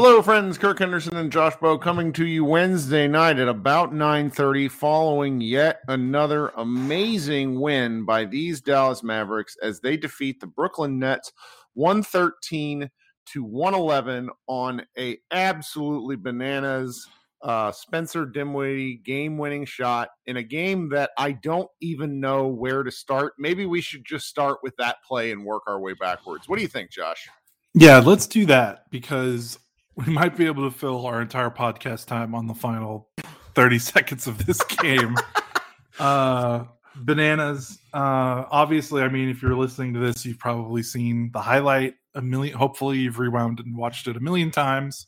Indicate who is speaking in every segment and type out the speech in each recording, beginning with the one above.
Speaker 1: Hello, friends. Kirk Henderson and Josh Bowe coming to you Wednesday night at about 9:30, following yet another amazing win by these Dallas Mavericks as they defeat the Brooklyn Nets 113 to 111 on a absolutely bananas uh, Spencer Dinwiddie game-winning shot in a game that I don't even know where to start. Maybe we should just start with that play and work our way backwards. What do you think, Josh?
Speaker 2: Yeah, let's do that because we might be able to fill our entire podcast time on the final 30 seconds of this game. uh, bananas. Uh, obviously, I mean, if you're listening to this, you've probably seen the highlight a million. Hopefully, you've rewound and watched it a million times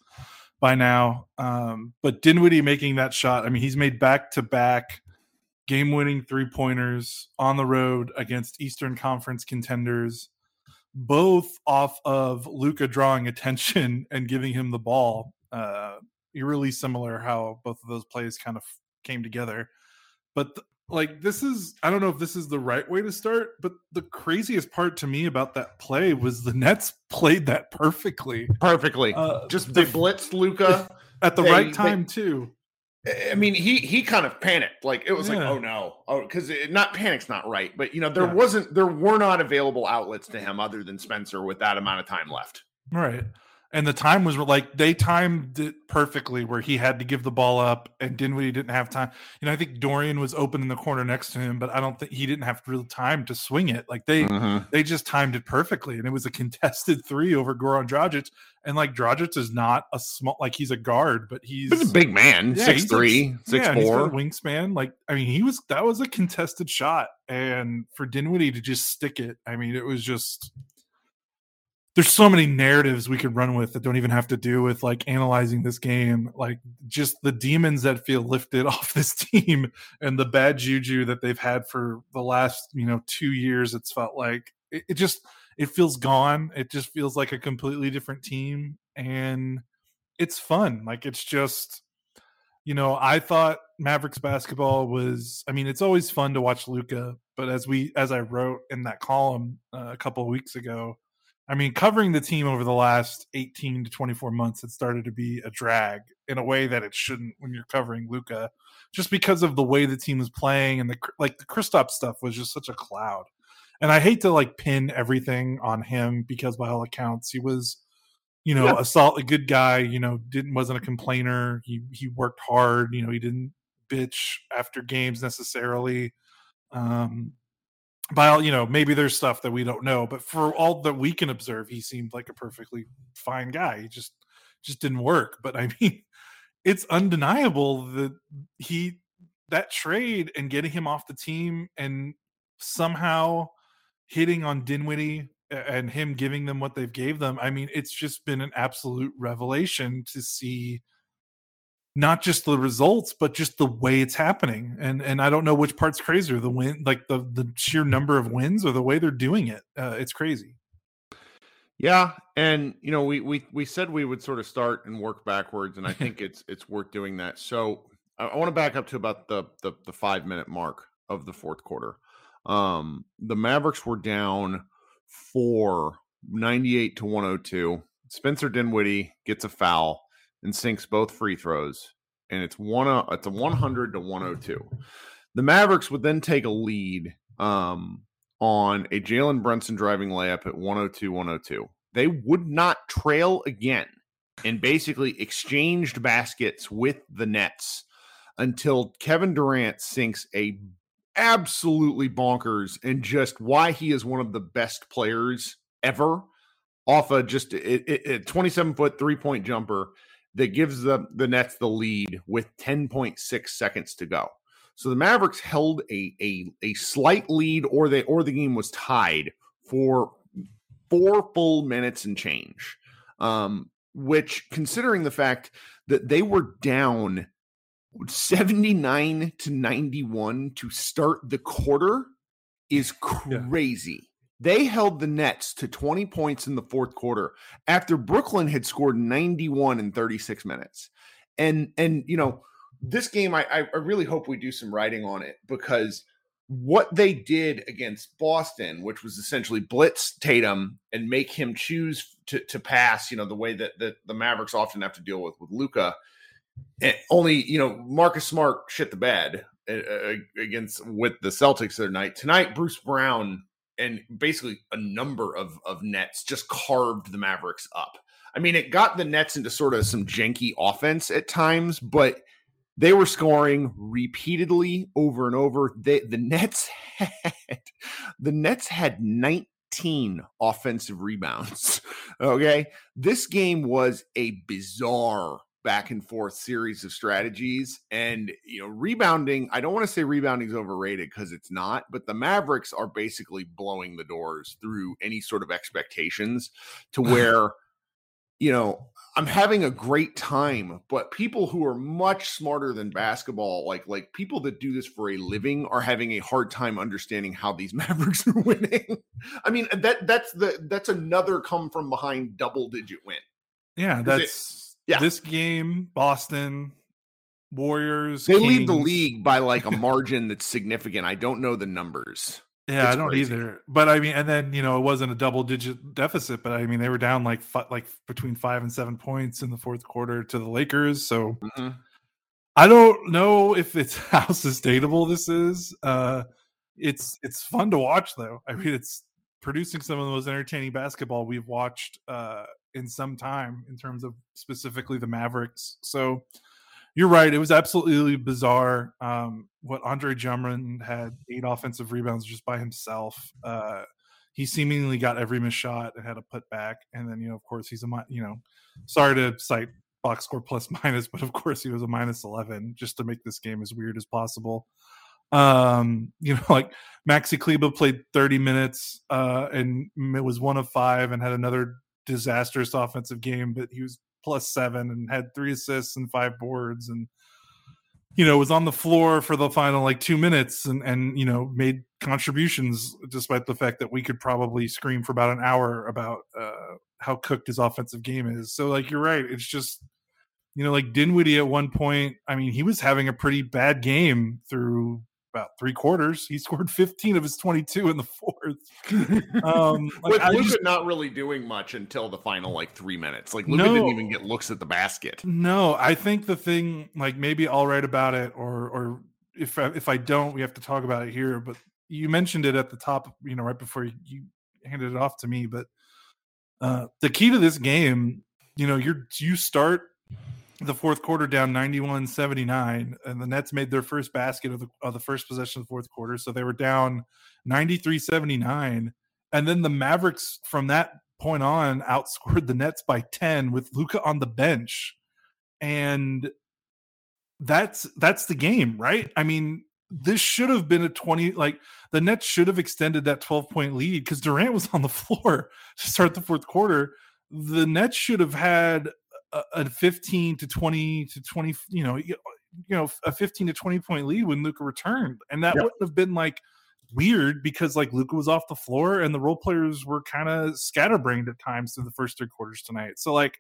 Speaker 2: by now. Um, but Dinwiddie making that shot, I mean, he's made back to back game winning three pointers on the road against Eastern Conference contenders both off of Luka drawing attention and giving him the ball. Uh, eerily similar how both of those plays kind of came together. But th- like this is I don't know if this is the right way to start, but the craziest part to me about that play was the Nets played that perfectly.
Speaker 1: Perfectly. Uh, Just they blitzed Luka
Speaker 2: at the
Speaker 1: they,
Speaker 2: right time they, too.
Speaker 1: I mean, he he kind of panicked. Like it was yeah. like, oh no, oh, because not panic's not right, but you know, there yeah. wasn't there were not available outlets to him other than Spencer with that amount of time left.
Speaker 2: Right and the time was like they timed it perfectly where he had to give the ball up and Dinwiddie didn't have time. You know, I think Dorian was open in the corner next to him, but I don't think he didn't have real time to swing it. Like they mm-hmm. they just timed it perfectly, and it was a contested three over Goran Dragic. And like Dragic is not a small like he's a guard, but he's,
Speaker 1: he's a big man, yeah, six three, a, six
Speaker 2: yeah,
Speaker 1: four,
Speaker 2: wingspan. Like I mean, he was that was a contested shot, and for Dinwiddie to just stick it, I mean, it was just there's so many narratives we could run with that don't even have to do with like analyzing this game like just the demons that feel lifted off this team and the bad juju that they've had for the last you know two years it's felt like it, it just it feels gone. It just feels like a completely different team and it's fun. Like it's just you know i thought mavericks basketball was i mean it's always fun to watch luka but as we as i wrote in that column uh, a couple of weeks ago I mean, covering the team over the last 18 to 24 months, it started to be a drag in a way that it shouldn't when you're covering Luka, just because of the way the team was playing and the like. The Kristaps stuff was just such a cloud, and I hate to like pin everything on him because by all accounts he was, you know, yeah. a solid, a good guy. You know, didn't wasn't a complainer. He he worked hard. You know, he didn't bitch after games necessarily. Um, by all you know maybe there's stuff that we don't know but for all that we can observe he seemed like a perfectly fine guy he just just didn't work but i mean it's undeniable that he that trade and getting him off the team and somehow hitting on dinwiddie and him giving them what they've gave them. I mean, it's just been an absolute revelation to see not just the results, but just the way it's happening. And and I don't know which part's crazier, the win, like the the sheer number of wins, or the way they're doing it. Uh, it's crazy.
Speaker 1: Yeah, and you know, we we we said we would sort of start and work backwards, and I think it's it's worth doing that. So I, I want to back up to about the, the the five minute mark of the fourth quarter. Um, the Mavericks were down four, 98 to 102. Spencer Dinwiddie gets a foul and sinks both free throws, and it's one uh, it's a 100 to 102. The Mavericks would then take a lead um, on a Jalen Brunson driving layup at 102 102. They would not trail again and basically exchanged baskets with the Nets until Kevin Durant sinks a absolutely bonkers and just why he is one of the best players ever off a just a, a 27 foot three point jumper that gives the, the Nets the lead with 10.6 seconds to go. So the Mavericks held a, a, a slight lead or they or the game was tied for four full minutes and change. Um, which considering the fact that they were down 79 to 91 to start the quarter is crazy. Yeah. They held the Nets to 20 points in the fourth quarter after Brooklyn had scored 91 in 36 minutes. And and you know, this game I I really hope we do some writing on it because what they did against Boston, which was essentially blitz Tatum and make him choose to, to pass, you know, the way that, that the Mavericks often have to deal with with Luka. and only you know Marcus Smart shit the bed uh, against with the Celtics the other night. Tonight, Bruce Brown and basically a number of of Nets just carved the Mavericks up. I mean, it got the Nets into sort of some janky offense at times, but they were scoring repeatedly over and over. They, the Nets had the Nets had 19 offensive rebounds. Okay, this game was a bizarre back and forth series of strategies. And, you know, rebounding, I don't want to say rebounding is overrated because it's not, but the Mavericks are basically blowing the doors through any sort of expectations to where, you know, I'm having a great time, but people who are much smarter than basketball, like like people that do this for a living, are having a hard time understanding how these Mavericks are winning. I mean, that that's the that's another come from behind double digit win.
Speaker 2: Yeah, that's yeah. This game, Boston, Warriors.
Speaker 1: They Kings. lead the league by like a margin that's significant. I don't know the numbers.
Speaker 2: Yeah, it's I don't crazy. either. But I mean, and then you know, it wasn't a double digit deficit, but I mean, they were down like like between five and seven points in the fourth quarter to the Lakers. So mm-hmm. I don't know if it's how sustainable this is. Uh It's it's fun to watch though. I mean, it's producing some of the most entertaining basketball we've watched uh in some time in terms of specifically the Mavericks. So you're right. It was absolutely bizarre. Um, what Andre Drummond had eight offensive rebounds just by himself. Uh, he seemingly got every miss shot and had a put back. And then, you know, of course, he's a, you know, sorry to cite box score plus minus, but of course he was a minus 11 just to make this game as weird as possible. Um, you know, like Maxi Kleber played 30 minutes uh, and it was one of five and had another disastrous offensive game, but he was plus seven and had three assists and five boards and you know was on the floor for the final like two minutes and and you know made contributions despite the fact that we could probably scream for about an hour about uh how cooked his offensive game is. So like you're right. It's just you know like dinwiddie at one point i mean he was having a pretty bad game through about three quarters. He scored 15 of his 22 in the fourth.
Speaker 1: Um, like, With Luka just, not really doing much until the final like three minutes. Like Luka no, didn't even get looks at the basket.
Speaker 2: No, I think the thing, like maybe I'll write about it, or or if I, if I don't, we have to talk about it here. But you mentioned it at the top, you know, right before you handed it off to me. But uh, the key to this game, you know, you're you start the fourth quarter down 91-79 and the nets made their first basket of the, of the first possession of the fourth quarter so they were down 93-79 and then the mavericks from that point on outscored the nets by 10 with luka on the bench. And that's that's the game right? I mean this should have been a 20 like the Nets should have extended that 12 point lead because Durant was on the floor to start the fourth quarter. The Nets should have had a, a 15 to 20 to 20, you know, you know, a 15 to 20 point lead when Luka returned. And that wouldn't have been like weird because like Luka was off the floor and the role players were kind of scatterbrained at times through the first three quarters tonight. So like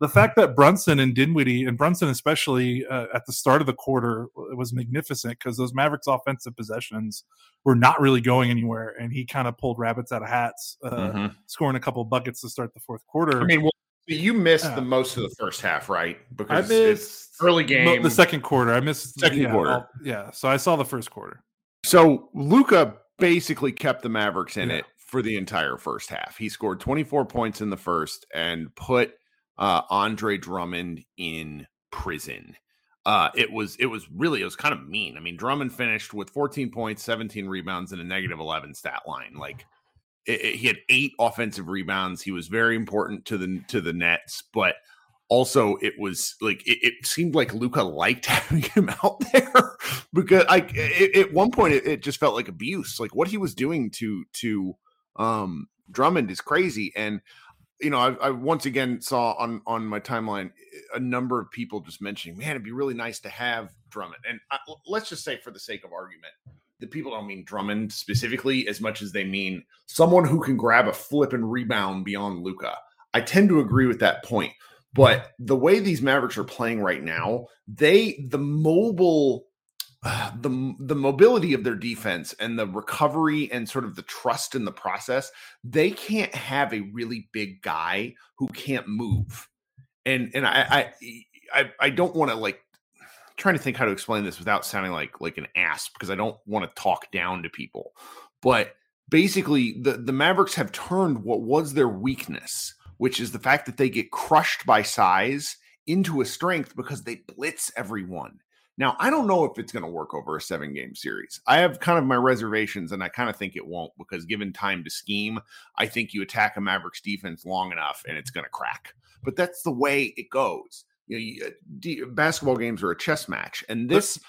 Speaker 2: the fact that Brunson and Dinwiddie and Brunson especially uh, at the start of the quarter was magnificent because those Mavericks offensive possessions were not really going anywhere, and he kind of pulled rabbits out of hats, uh, mm-hmm. scoring a couple buckets to start the fourth quarter.
Speaker 1: I mean, well, you missed yeah. the most of the first half, right?
Speaker 2: Because I missed
Speaker 1: early game,
Speaker 2: the second quarter. I missed
Speaker 1: second
Speaker 2: yeah,
Speaker 1: quarter.
Speaker 2: I'll, yeah, so I saw the first quarter.
Speaker 1: So Luka basically kept the Mavericks in yeah. it for the entire first half. He scored 24 points in the first and put uh, Andre Drummond in prison. Uh, it was it was really it was kind of mean. I mean, Drummond finished with 14 points, 17 rebounds, and a negative 11 stat line. Like it, it, he had eight offensive rebounds. He was very important to the to the Nets, but also it was like it, it seemed like Luka liked having him out there because like at one point it, just felt like abuse. Like what he was doing to to um Drummond is crazy, and you know, I, I, once again saw on on my timeline a number of people just mentioning, "Man, it'd be really nice to have Drummond." And I, let's just say, for the sake of argument, the people don't mean Drummond specifically as much as they mean someone who can grab a flip and rebound beyond Luka. I tend to agree with that point, but the way these Mavericks are playing right now, they the mobile the the mobility of their defense and the recovery and sort of the trust in the process, they can't have a really big guy who can't move. And and I I I, I don't want to like trying to think how to explain this without sounding like like an ass because I don't want to talk down to people. But basically the the Mavericks have turned what was their weakness, which is the fact that they get crushed by size into a strength because they blitz everyone now, I don't know if it's going to work over a seven game series. I have kind of my reservations, and I kind of think it won't because given time to scheme, I think you attack a Mavericks defense long enough and it's going to crack. But that's the way it goes. You know, you, uh, basketball games are a chess match, and this.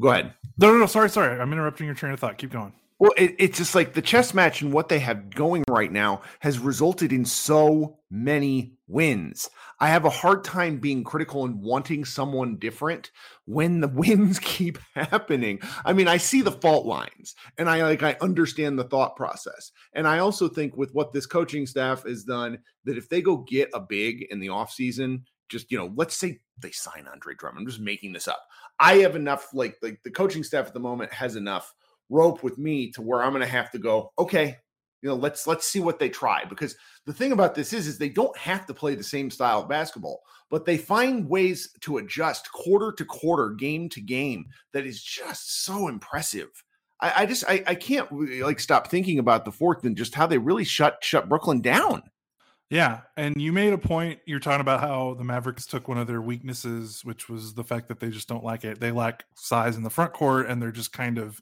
Speaker 1: Go ahead.
Speaker 2: No, no, no. Sorry, sorry. I'm interrupting your train of thought. Keep going.
Speaker 1: Well, it, it's just like the chess match and what they have going right now has resulted in so many wins. I have a hard time being critical and wanting someone different when the wins keep happening. I mean, I see the fault lines and I like I understand the thought process. And I also think with what this coaching staff has done that if they go get a big in the offseason, just you know, let's say they sign Andre Drummond. I'm just making this up. I have enough like like the coaching staff at the moment has enough rope with me to where I'm going to have to go, okay, you know, let's let's see what they try because the thing about this is is they don't have to play the same style of basketball, but they find ways to adjust quarter to quarter, game to game that is just so impressive. I, I just I, I can't like stop thinking about the fourth and just how they really shut shut Brooklyn down.
Speaker 2: Yeah, and you made a point. You're talking about how the Mavericks took one of their weaknesses, which was the fact that they just don't like it. They lack size in the front court, and they're just kind of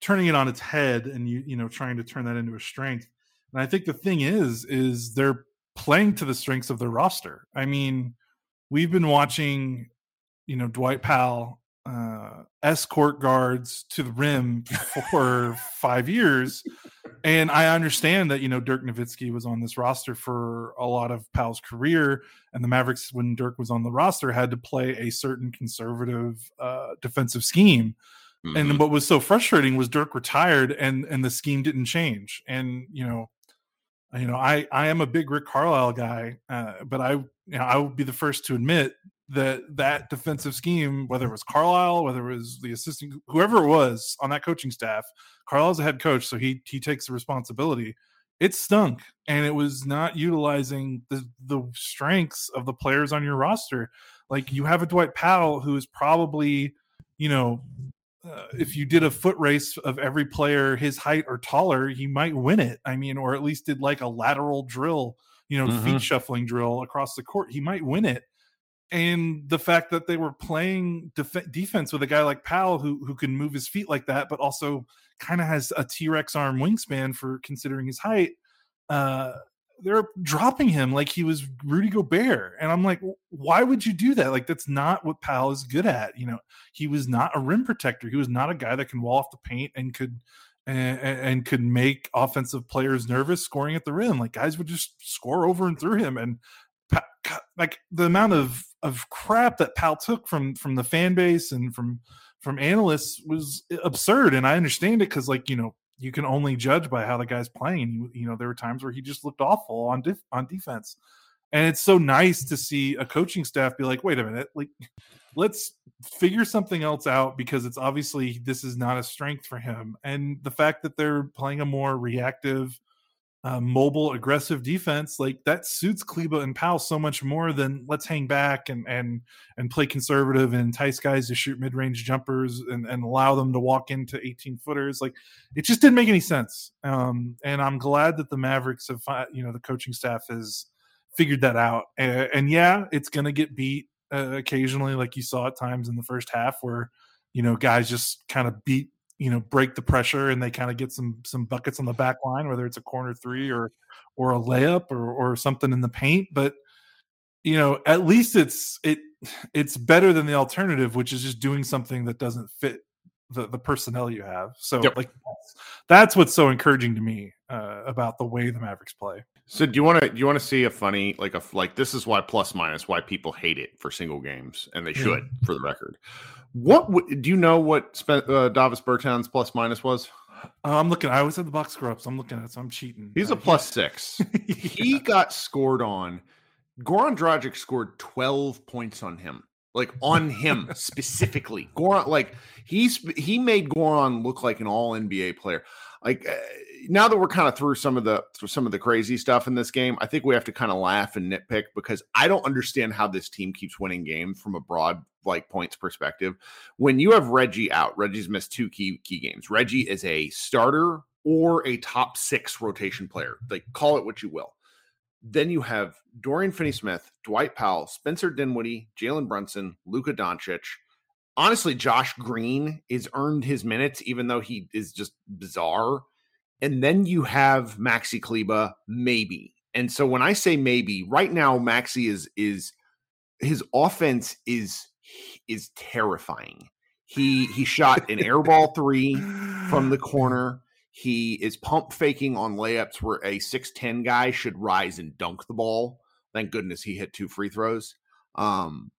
Speaker 2: turning it on its head and you you know trying to turn that into a strength. And I think the thing is is they're playing to the strengths of their roster. I mean, we've been watching, you know, Dwight Powell uh, escort guards to the rim for five years, and I understand that you know Dirk Nowitzki was on this roster for a lot of Powell's career, and the Mavericks, when Dirk was on the roster, had to play a certain conservative uh, defensive scheme. Mm-hmm. And what was so frustrating was Dirk retired and and the scheme didn't change. And you know, you know, I I am a big Rick Carlisle guy, uh, but I you know I would be the first to admit that that defensive scheme, whether it was Carlisle, whether it was the assistant, whoever it was on that coaching staff, Carlisle's a head coach, so he he takes the responsibility. It stunk, and it was not utilizing the the strengths of the players on your roster. Like you have a Dwight Powell who is probably, you know, uh, if you did a foot race of every player his height or taller, he might win it. I mean, or at least did like a lateral drill, you know, mm-hmm. feet shuffling drill across the court, he might win it. And the fact that they were playing def- defense with a guy like Powell who who can move his feet like that, but also kind of has a T Rex arm wingspan for considering his height, uh, they're dropping him like he was Rudy Gobert, and I'm like, why would you do that? Like that's not what Powell is good at. You know, he was not a rim protector. He was not a guy that can wall off the paint and could and, and could make offensive players nervous scoring at the rim. Like guys would just score over and through him, and like the amount of of crap that Powell took from from the fan base and from from analysts was absurd. And I understand it because like you know you can only judge by how the guy's playing. You, you know there were times where he just looked awful on on defense, and it's so nice to see a coaching staff be like, wait a minute, like let's figure something else out because it's obviously this is not a strength for him. And the fact that they're playing a more reactive, uh, mobile, aggressive defense, like that suits Kleber and Powell so much more than let's hang back and and and play conservative and entice guys to shoot mid range jumpers and, and allow them to walk into 18 footers. Like it just didn't make any sense. Um, and I'm glad that the Mavericks have, you know, the coaching staff has figured that out. And, and yeah, it's to get beat uh, occasionally, like you saw at times in the first half, where you know guys just kind of beat, you know, break the pressure and they kind of get some some buckets on the back line, whether it's a corner three or or a layup or or something in the paint. But you know, at least it's it it's better than the alternative, which is just doing something that doesn't fit the the personnel you have. So yep. like that's, that's, what's so encouraging to me uh, about the way the Mavericks play.
Speaker 1: So do you want to do you want to see a funny like a like this is why plus minus why people hate it for single games and they should yeah. for the record. What w- do you know what uh, Davis Bertans plus minus was?
Speaker 2: Uh, I'm looking. I always have the box score up, so I'm looking at it. So I'm cheating.
Speaker 1: He's uh, a plus six. yeah. He got scored on. Goran Dragic scored 12 points on him like on him specifically. Goran, like he's he made Goran look like an all NBA player. Like uh, now that we're kind of through some of the some of the crazy stuff in this game, I think we have to kind of laugh and nitpick because I don't understand how this team keeps winning games from a broad like points perspective. When you have Reggie out, Reggie's missed two key key games. Reggie is a starter or a top six rotation player. Like call it what you will. Then you have Dorian Finney Smith, Dwight Powell, Spencer Dinwiddie, Jalen Brunson, Luka Doncic. Honestly, Josh Green is earned his minutes, even though he is just bizarre. And then you have Maxi Kleber, maybe. And so when I say maybe, right now Maxi is is his offense is is terrifying. He he shot an airball three from the corner. He is pump faking on layups where a 6'10 guy should rise and dunk the ball. Thank goodness he hit two free throws. Um,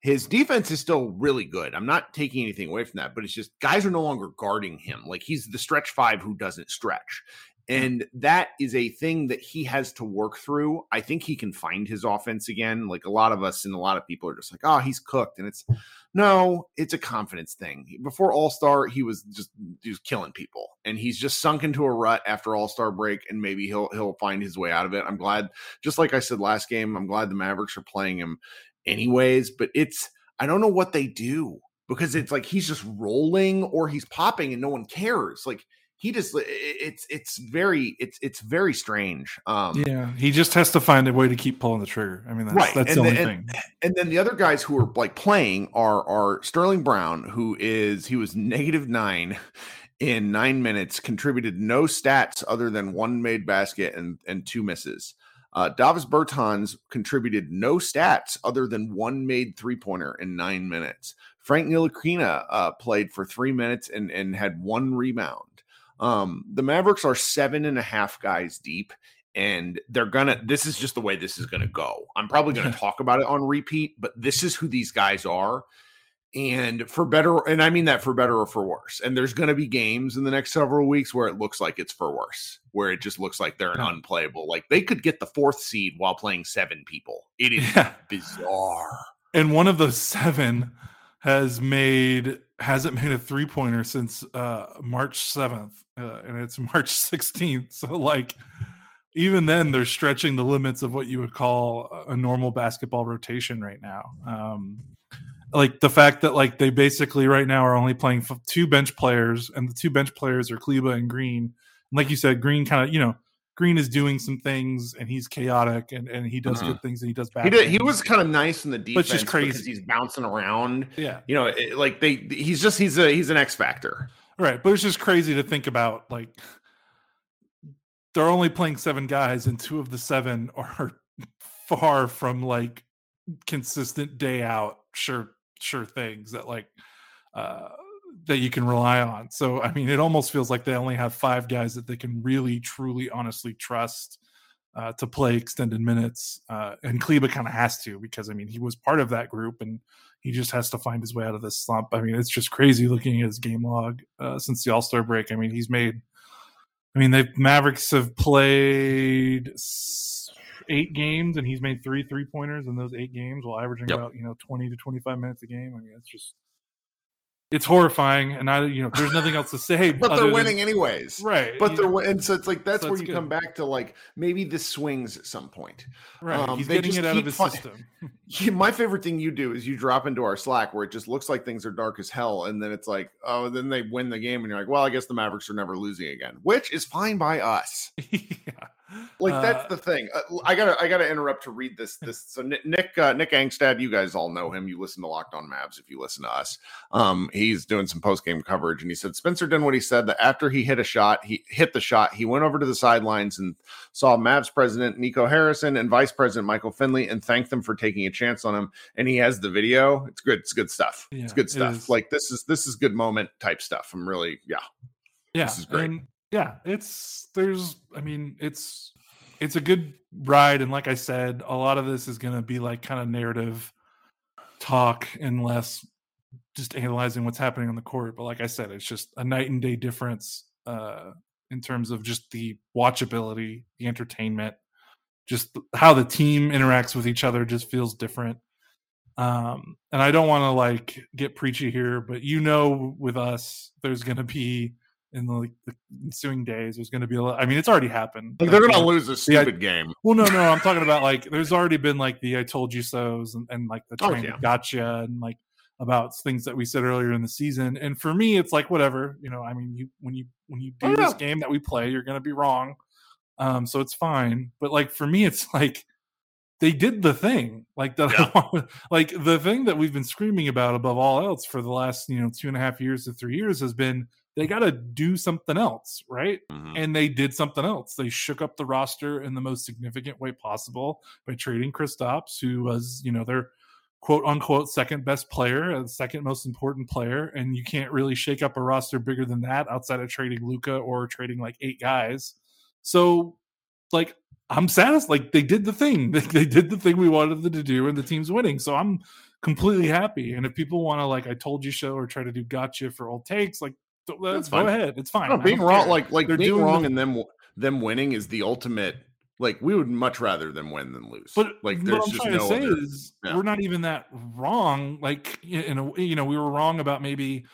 Speaker 1: his defense is still really good. I'm not taking anything away from that, but it's just guys are no longer guarding him. Like he's the stretch five who doesn't stretch. And that is a thing that he has to work through. I think he can find his offense again. Like a lot of us and a lot of people are just like, oh, he's cooked. And it's no, it's a confidence thing. Before All Star, he was just he was killing people, and he's just sunk into a rut after All Star break, and maybe he'll he'll find his way out of it. I'm glad, just like I said last game, I'm glad the Mavericks are playing him anyways. But it's I don't know what they do because it's like he's just rolling or he's popping and no one cares. Like he just it's it's very it's it's very strange. Um
Speaker 2: Yeah, he just has to find a way to keep pulling the trigger. I mean, that's, right. that's and the only
Speaker 1: then,
Speaker 2: thing.
Speaker 1: And, and then the other guys who are like playing are are Sterling Brown, who is he was negative nine in nine minutes, contributed no stats other than one made basket and and two misses. Uh, Davis Bertans contributed no stats other than one made three pointer in nine minutes. Frank Ntilikina uh, played for three minutes and, and had one rebound. Um, the Mavericks are seven and a half guys deep, and they're gonna. This is just the way this is gonna go. I'm probably gonna talk about it on repeat, but this is who these guys are. And for better, and I mean that for better or for worse. And there's going to be games in the next several weeks where it looks like it's for worse, where it just looks like they're an unplayable. Like they could get the fourth seed while playing seven people. It is yeah. bizarre.
Speaker 2: And one of those seven has made hasn't made a three pointer since uh, March seventh, uh, and it's March sixteenth. So like, even then, they're stretching the limits of what you would call a normal basketball rotation right now. Um, like the fact that like they basically right now are only playing two bench players, and the two bench players are Kleber and Green. And like you said, Green kind of you know Green is doing some things and he's chaotic and, and he does uh-huh. good things and he does bad.
Speaker 1: He
Speaker 2: did,
Speaker 1: he was kind of nice in the defense,
Speaker 2: but just crazy because
Speaker 1: he's bouncing around.
Speaker 2: Yeah,
Speaker 1: you know, it, like they he's just he's a he's an X factor.
Speaker 2: Right, but it's just crazy to think about like they're only playing seven guys, and two of the seven are far from like consistent day out sure sure things that like uh that you can rely on. So I mean, it almost feels like they only have five guys that they can really, truly, honestly trust uh, to play extended minutes. Uh, and Kleber kind of has to because I mean he was part of that group and he just has to find his way out of this slump. I mean, it's just crazy looking at his game log uh, since the All Star break. I mean, he's made. I mean, the Mavericks have played eight games and he's made three three pointers in those eight games while averaging yep. about you know twenty to twenty five minutes a game. I mean, it's just it's horrifying, and I, you know, there's nothing else to say.
Speaker 1: but they're winning than, anyways,
Speaker 2: right?
Speaker 1: But they're and so it's like that's so where you good. come back to like maybe this swings at some point,
Speaker 2: right? Um, He's getting it out of his fun- system.
Speaker 1: my favorite thing you do is you drop into our Slack where it just looks like things are dark as hell, and then it's like, oh, then they win the game, and you're like, well, I guess the Mavericks are never losing again, which is fine by us. yeah like that's uh, the thing. Uh, i gotta i gotta interrupt to read this this so nick uh, nick angstadt you guys all know him. You listen to locked on mavs if you listen to us. Um he's doing some post-game coverage and he said spencer dinwiddie said that after he hit a shot he hit the shot he went over to the sidelines and saw mavs president nico harrison and vice president michael finley and thanked them for taking a chance on him and he has the video. It's good it's good stuff. Yeah, it's good stuff. it like this is this is good moment type stuff. I'm really yeah.
Speaker 2: Yeah this is great. and- yeah it's there's i mean it's it's a good ride and like i said a lot of this is going to be like kind of narrative talk and less just analyzing what's happening on the court but like i said it's just a night and day difference uh in terms of just the watchability the entertainment just how the team interacts with each other just feels different. Um and i don't want to like get preachy here but you know with us there's going to be in the, like the ensuing days. There's going to be a lot. I mean, it's already happened.
Speaker 1: Like they're going to lose a stupid the, game.
Speaker 2: Well, no, no, I'm talking about like there's already been like the "I told you so"s and, and like the oh, yeah. gotcha and like about things that we said earlier in the season. And for me, it's like whatever. You know, I mean, you when you when you do oh, this game that we play, you're going to be wrong. Um, so it's fine. But like for me, it's like they did the thing like the yeah. like the thing that we've been screaming about above all else for the last you know two and a half years to three years has been they got to do something else, right? Mm-hmm. And they did something else. They shook up the roster in the most significant way possible by trading Kristaps, who was, you know, their quote unquote second best player, uh, the second most important player. And you can't really shake up a roster bigger than that outside of trading Luka or trading like eight guys. So, like, I'm satisfied. Like, they did the thing. They, did the thing we wanted them to do, and the team's winning. So I'm completely happy. And if people want to like I told you so or try to do gotcha for old takes, like that's go ahead. It's fine.
Speaker 1: No, being wrong, care. like like They're being wrong the, and them them winning is the ultimate. Like we would much rather them win than lose.
Speaker 2: But
Speaker 1: like
Speaker 2: there's what I'm trying no to say other, is yeah. we're not even that wrong. Like in a you know we were wrong about maybe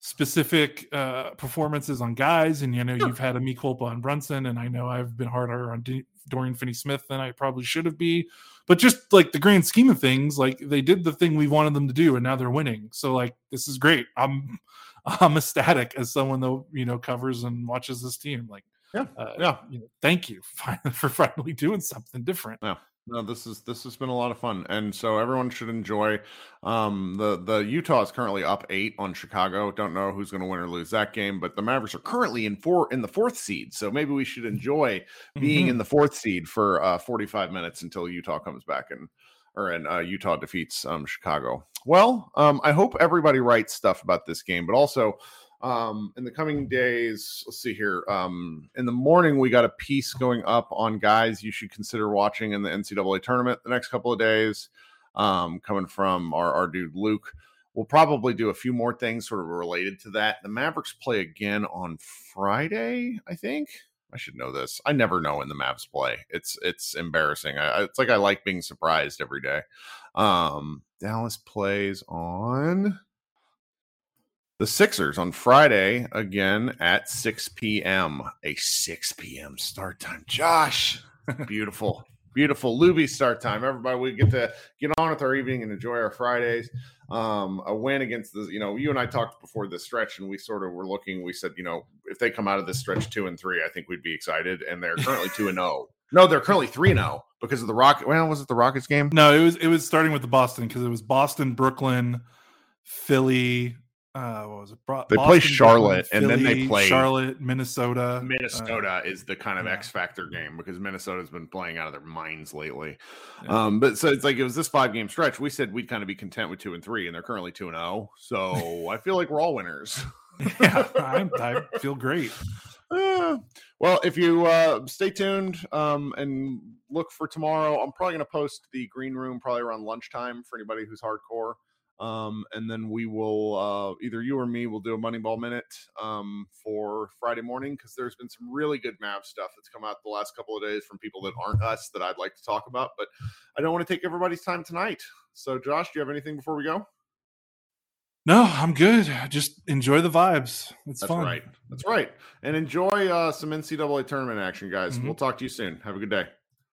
Speaker 2: specific uh performances on guys, and you know you've had a me culpa on Brunson, and I know I've been harder on D- Dorian Finney-Smith than I probably should have be. But just like the grand scheme of things, like they did the thing we wanted them to do, and now they're winning. So like this is great. I'm I'm ecstatic as someone that you know covers and watches this team. Like,
Speaker 1: yeah, uh, yeah.
Speaker 2: You know, thank you for finally doing something different.
Speaker 1: Yeah. No, this is this has been a lot of fun, and so everyone should enjoy. Um, the the Utah is currently up eight on Chicago. Don't know who's going to win or lose that game, but the Mavericks are currently in four in the fourth seed. So maybe we should enjoy being mm-hmm. in the fourth seed for uh, forty five minutes until Utah comes back and or in uh, Utah defeats um, Chicago. Well, um, I hope everybody writes stuff about this game, but also um, in the coming days, let's see here. Um, in the morning, we got a piece going up on guys you should consider watching in the NCAA tournament the next couple of days, um, coming from our, our dude Luke. We'll probably do a few more things sort of related to that. The Mavericks play again on Friday, I think. I should know this. I never know when the Mavs play. It's it's embarrassing. I, it's like I like being surprised every day. Um, Dallas plays on the Sixers on Friday again at 6 p.m. A 6 p.m. start time. Josh, beautiful, beautiful Luby start time. Everybody, we get to get on with our evening and enjoy our Fridays um, a win against the, you know, you and I talked before the stretch and we sort of were looking, we said, you know, if they come out of this stretch two and three, I think we'd be excited. And they're currently two and oh. No, they're currently three and oh because of the Rocket. Well, was it the Rockets game?
Speaker 2: No, it was, it was starting with the Boston because it was Boston, Brooklyn, Philly, uh, what was it? Bro-
Speaker 1: They play Charlotte,
Speaker 2: Brooklyn,
Speaker 1: and then they play
Speaker 2: Charlotte, Minnesota. uh,
Speaker 1: Minnesota is the kind of
Speaker 2: yeah.
Speaker 1: X factor game because Minnesota's been playing out of their minds lately.
Speaker 2: Yeah.
Speaker 1: Um, but so it's like it was this five game stretch. We said we'd kind of be content with two and three, and they're currently two and zero. So I feel like we're all winners.
Speaker 2: yeah, I, I feel great.
Speaker 1: Uh, well, if you uh, stay tuned um, and look for tomorrow, I'm probably going to post the green room probably around lunchtime for anybody who's hardcore. Um, and then we will uh, either you or me will do a Moneyball minute um, for Friday morning because there's been some really good map stuff that's come out the last couple of days from people that aren't us that I'd like to talk about. But I don't want to take everybody's time tonight. So, Josh, do you have anything before we go?
Speaker 2: No, I'm good. Just enjoy the vibes. It's
Speaker 1: That's
Speaker 2: fun.
Speaker 1: right. That's right. And enjoy uh, some NCAA tournament action, guys.
Speaker 2: Mhm.
Speaker 1: We'll talk to you soon. Have a good day.